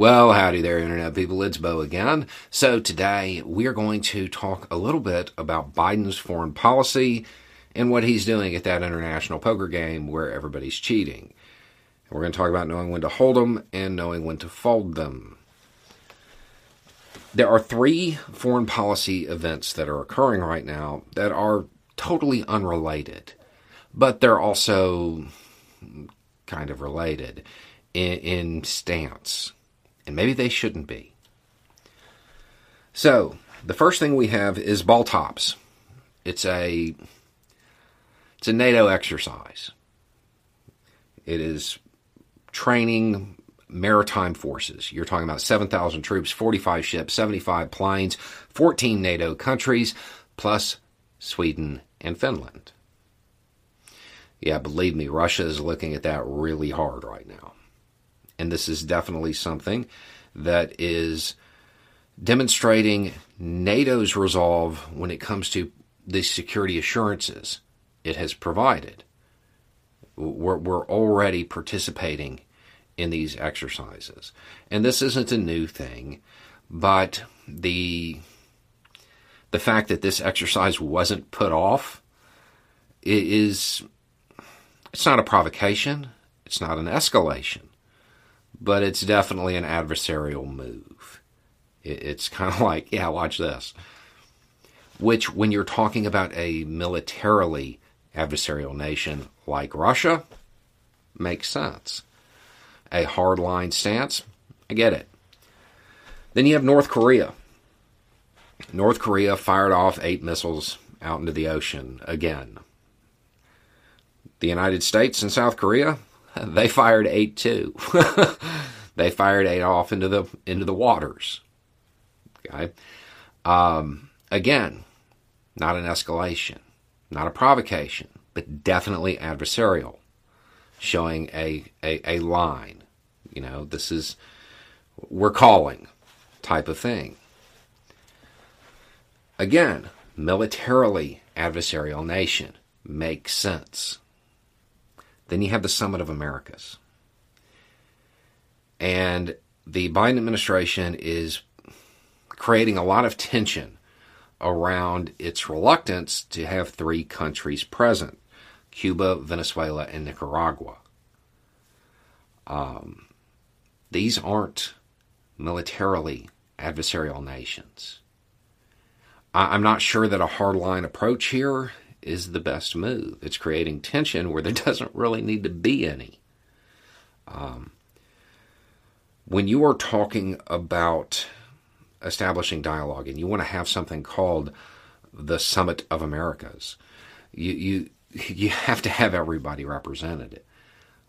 Well, howdy there, Internet people. It's Beau again. So, today we're going to talk a little bit about Biden's foreign policy and what he's doing at that international poker game where everybody's cheating. We're going to talk about knowing when to hold them and knowing when to fold them. There are three foreign policy events that are occurring right now that are totally unrelated, but they're also kind of related in, in stance and maybe they shouldn't be. So, the first thing we have is Baltops. It's a it's a NATO exercise. It is training maritime forces. You're talking about 7,000 troops, 45 ships, 75 planes, 14 NATO countries, plus Sweden and Finland. Yeah, believe me, Russia is looking at that really hard right now. And this is definitely something that is demonstrating NATO's resolve when it comes to the security assurances it has provided. We're, we're already participating in these exercises. And this isn't a new thing, but the the fact that this exercise wasn't put off is it's not a provocation, it's not an escalation but it's definitely an adversarial move. It's kind of like, yeah, watch this. Which, when you're talking about a militarily adversarial nation like Russia, makes sense. A hardline stance, I get it. Then you have North Korea. North Korea fired off eight missiles out into the ocean again. The United States and South Korea they fired eight too. they fired eight off into the into the waters. Okay. Um, again, not an escalation, not a provocation, but definitely adversarial, showing a, a, a line. You know, this is we're calling type of thing. Again, militarily adversarial nation makes sense. Then you have the Summit of Americas. And the Biden administration is creating a lot of tension around its reluctance to have three countries present Cuba, Venezuela, and Nicaragua. Um, these aren't militarily adversarial nations. I, am not sure that a hardline approach here is the best move. It's creating tension where there doesn't really need to be any. Um, when you are talking about establishing dialogue and you want to have something called the Summit of Americas, you you you have to have everybody represented.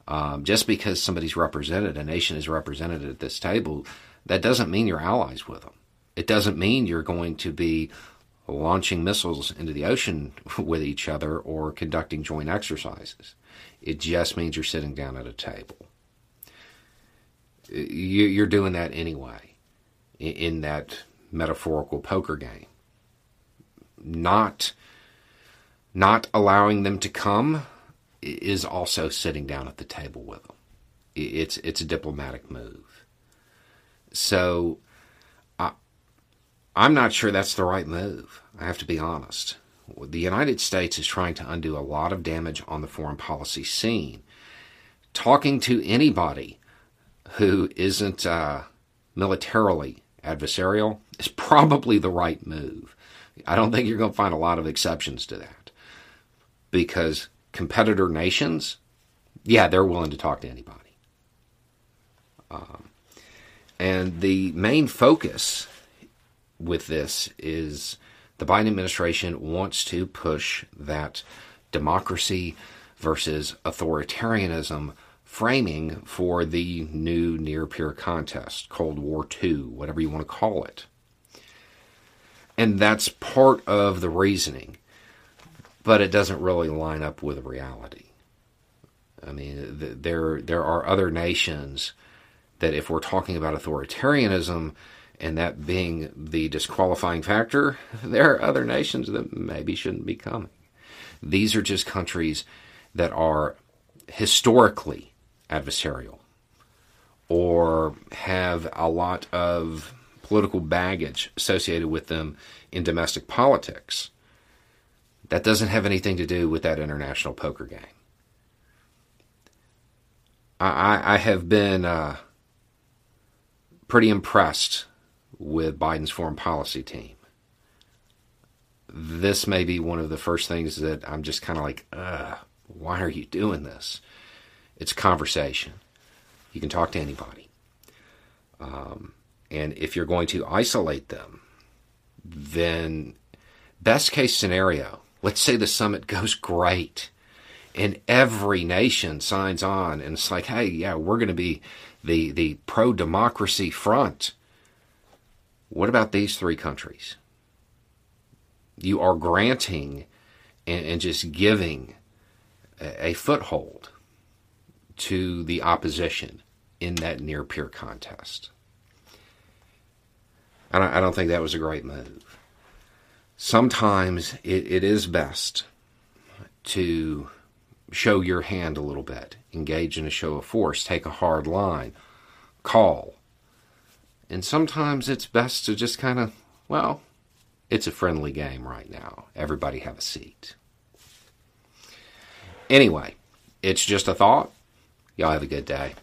Um, just because somebody's represented, a nation is represented at this table, that doesn't mean you're allies with them. It doesn't mean you're going to be launching missiles into the ocean with each other or conducting joint exercises. It just means you're sitting down at a table. You're doing that anyway in that metaphorical poker game. Not, not allowing them to come is also sitting down at the table with them. It's, it's a diplomatic move. So, I'm not sure that's the right move. I have to be honest. The United States is trying to undo a lot of damage on the foreign policy scene. Talking to anybody who isn't uh, militarily adversarial is probably the right move. I don't think you're going to find a lot of exceptions to that because competitor nations, yeah, they're willing to talk to anybody. Um, and the main focus with this is the Biden administration wants to push that democracy versus authoritarianism framing for the new near peer contest, Cold War II, whatever you want to call it. And that's part of the reasoning, but it doesn't really line up with reality. I mean, there there are other nations that, if we're talking about authoritarianism, and that being the disqualifying factor, there are other nations that maybe shouldn't be coming. These are just countries that are historically adversarial or have a lot of political baggage associated with them in domestic politics. That doesn't have anything to do with that international poker game. I, I have been uh, pretty impressed with Biden's foreign policy team. This may be one of the first things that I'm just kind of like, why are you doing this? It's conversation. You can talk to anybody. Um, and if you're going to isolate them, then best case scenario, let's say the summit goes great and every nation signs on and it's like, hey, yeah, we're going to be the, the pro democracy front. What about these three countries? You are granting and, and just giving a, a foothold to the opposition in that near peer contest. I don't, I don't think that was a great move. Sometimes it, it is best to show your hand a little bit, engage in a show of force, take a hard line, call. And sometimes it's best to just kind of, well, it's a friendly game right now. Everybody have a seat. Anyway, it's just a thought. Y'all have a good day.